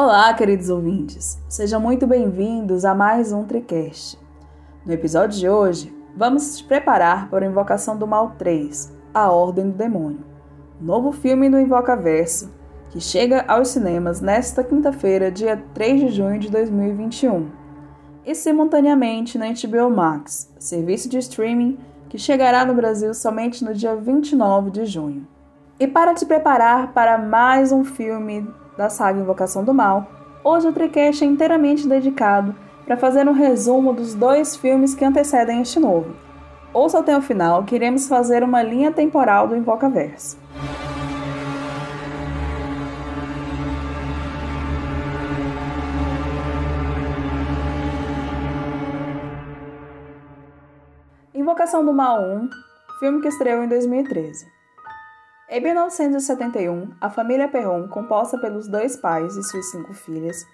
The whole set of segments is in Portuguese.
Olá, queridos ouvintes. Sejam muito bem-vindos a mais um TriCast. No episódio de hoje, vamos nos preparar para a Invocação do Mal 3, A Ordem do Demônio, novo filme do Invocaverso, que chega aos cinemas nesta quinta-feira, dia 3 de junho de 2021, e simultaneamente na HBO Max, serviço de streaming que chegará no Brasil somente no dia 29 de junho. E para te preparar para mais um filme da saga Invocação do Mal, hoje o TriCast é inteiramente dedicado para fazer um resumo dos dois filmes que antecedem este novo. Ouça até o final que iremos fazer uma linha temporal do Invocaverso. Invocação do Mal 1, filme que estreou em 2013. Em 1971, a família Perron, composta pelos dois pais e suas cinco filhas,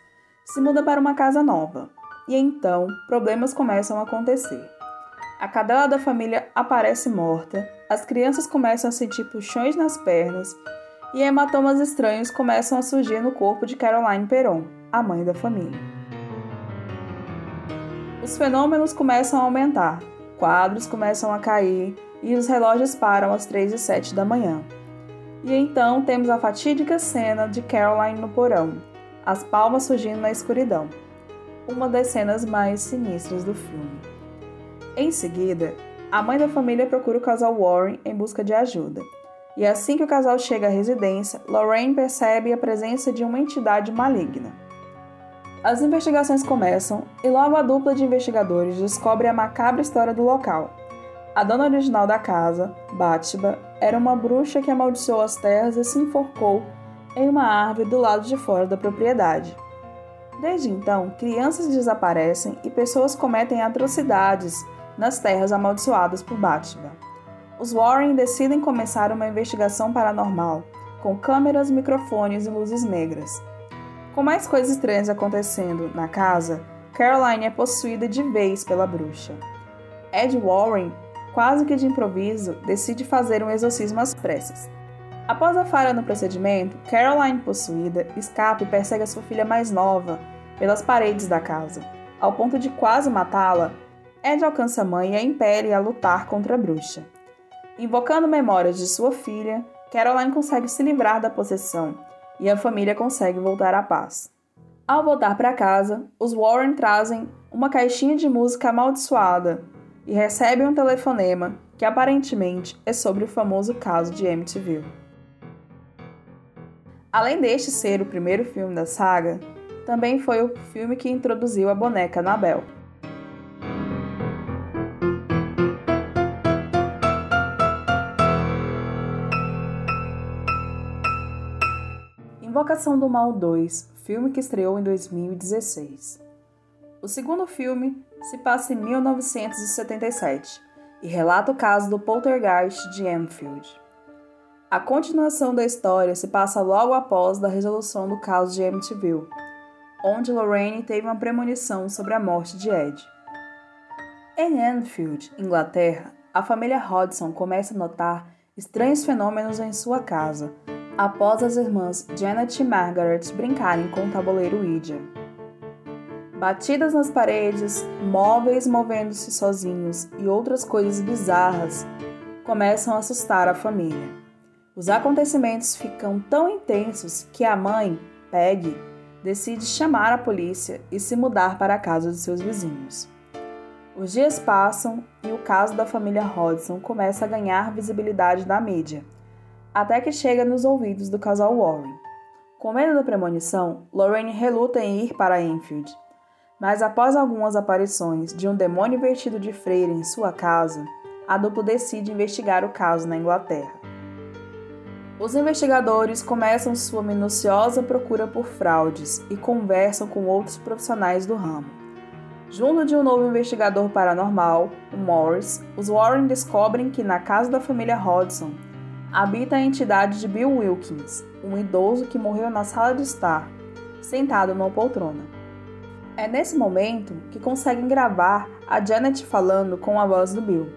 se muda para uma casa nova. E então, problemas começam a acontecer. A cadela da família aparece morta, as crianças começam a sentir puxões nas pernas e hematomas estranhos começam a surgir no corpo de Caroline Perron, a mãe da família. Os fenômenos começam a aumentar, quadros começam a cair e os relógios param às 3 e 7 da manhã. E então temos a fatídica cena de Caroline no porão, as palmas surgindo na escuridão. Uma das cenas mais sinistras do filme. Em seguida, a mãe da família procura o casal Warren em busca de ajuda. E assim que o casal chega à residência, Lorraine percebe a presença de uma entidade maligna. As investigações começam e logo a dupla de investigadores descobre a macabra história do local. A dona original da casa, Batsheba, era uma bruxa que amaldiçoou as terras e se enforcou em uma árvore do lado de fora da propriedade. Desde então, crianças desaparecem e pessoas cometem atrocidades nas terras amaldiçoadas por Batsheba. Os Warren decidem começar uma investigação paranormal, com câmeras, microfones e luzes negras. Com mais coisas estranhas acontecendo na casa, Caroline é possuída de vez pela bruxa. Ed Warren, quase que de improviso, decide fazer um exorcismo às pressas. Após a falha no procedimento, Caroline, possuída, escapa e persegue a sua filha mais nova pelas paredes da casa. Ao ponto de quase matá-la, Ed alcança a mãe e a impele a lutar contra a bruxa. Invocando memórias de sua filha, Caroline consegue se livrar da possessão e a família consegue voltar à paz. Ao voltar para casa, os Warren trazem uma caixinha de música amaldiçoada e recebem um telefonema que aparentemente é sobre o famoso caso de Amityville. Além deste ser o primeiro filme da saga, também foi o filme que introduziu a boneca Annabelle. Invocação do Mal 2, filme que estreou em 2016. O segundo filme se passa em 1977 e relata o caso do poltergeist de Enfield. A continuação da história se passa logo após da resolução do caso de Amityville, onde Lorraine teve uma premonição sobre a morte de Ed. Em Enfield, Inglaterra, a família Hodgson começa a notar estranhos fenômenos em sua casa após as irmãs Janet e Margaret brincarem com o tabuleiro Ouija. Batidas nas paredes, móveis movendo-se sozinhos e outras coisas bizarras começam a assustar a família. Os acontecimentos ficam tão intensos que a mãe, Peggy, decide chamar a polícia e se mudar para a casa de seus vizinhos. Os dias passam e o caso da família Hodgson começa a ganhar visibilidade na mídia até que chega nos ouvidos do casal Warren. Com medo da premonição, Lorraine reluta em ir para Enfield, mas após algumas aparições de um demônio vestido de freira em sua casa, a dupla decide investigar o caso na Inglaterra. Os investigadores começam sua minuciosa procura por fraudes e conversam com outros profissionais do ramo. Junto de um novo investigador paranormal, o Morris, os Warren descobrem que na casa da família Hodgson habita a entidade de Bill Wilkins, um idoso que morreu na sala de estar, sentado numa poltrona. É nesse momento que conseguem gravar a Janet falando com a voz do Bill.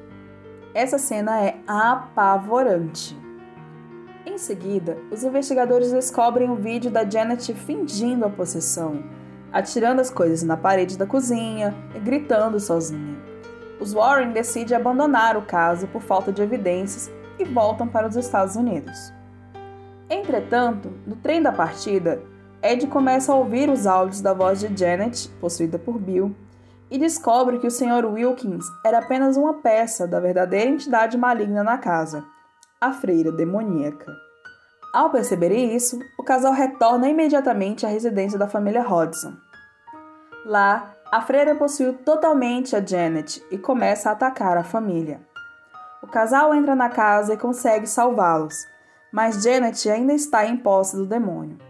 Essa cena é apavorante. Em seguida, os investigadores descobrem o vídeo da Janet fingindo a possessão, atirando as coisas na parede da cozinha e gritando sozinha. Os Warren decidem abandonar o caso por falta de evidências e voltam para os Estados Unidos. Entretanto, no trem da partida, Ed começa a ouvir os áudios da voz de Janet, possuída por Bill, e descobre que o Sr. Wilkins era apenas uma peça da verdadeira entidade maligna na casa, a freira demoníaca. Ao perceber isso, o casal retorna imediatamente à residência da família Hodgson. Lá, a freira possuiu totalmente a Janet e começa a atacar a família. O casal entra na casa e consegue salvá-los, mas Janet ainda está em posse do demônio.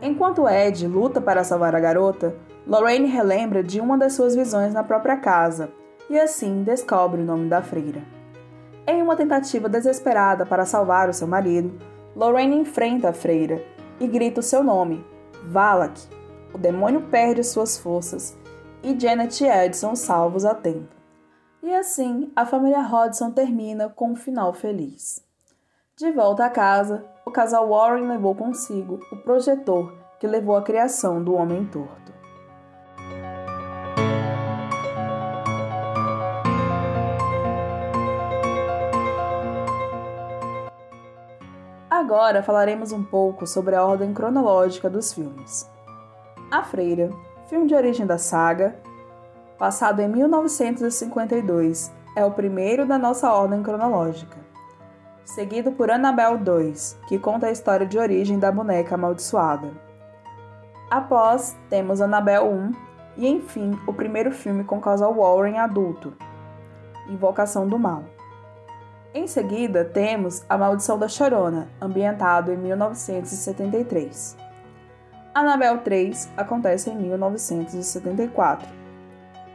Enquanto Ed luta para salvar a garota, Lorraine relembra de uma das suas visões na própria casa e assim descobre o nome da freira. Em uma tentativa desesperada para salvar o seu marido, Lorraine enfrenta a freira e grita o seu nome, Valak. O demônio perde suas forças e Janet e Ed são salvos a tempo. E assim, a família Hodgson termina com um final feliz. De volta a casa, o casal Warren levou consigo o projetor que levou à criação do Homem Torto. Agora falaremos um pouco sobre a ordem cronológica dos filmes. A Freira, filme de origem da saga, passado em 1952, é o primeiro da nossa ordem cronológica. Seguido por Annabelle 2, que conta a história de origem da boneca amaldiçoada. Após, temos Annabelle 1 e, enfim, o primeiro filme com casal Warren adulto, Invocação do Mal. Em seguida, temos A Maldição da Chorona, ambientado em 1973. Annabelle 3 acontece em 1974.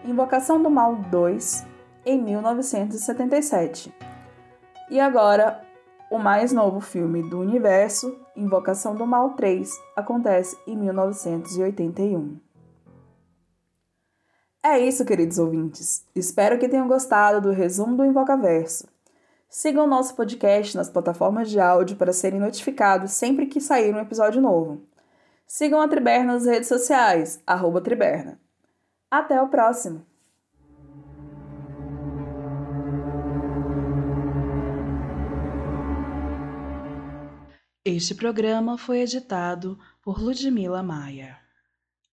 Invocação do Mal 2 em 1977. E agora, o mais novo filme do universo, Invocação do Mal 3, acontece em 1981. É isso, queridos ouvintes. Espero que tenham gostado do resumo do Invocaverso. Sigam nosso podcast nas plataformas de áudio para serem notificados sempre que sair um episódio novo. Sigam a Triberna nas redes sociais, arroba Triberna. Até o próximo! Este programa foi editado por Ludmila Maia.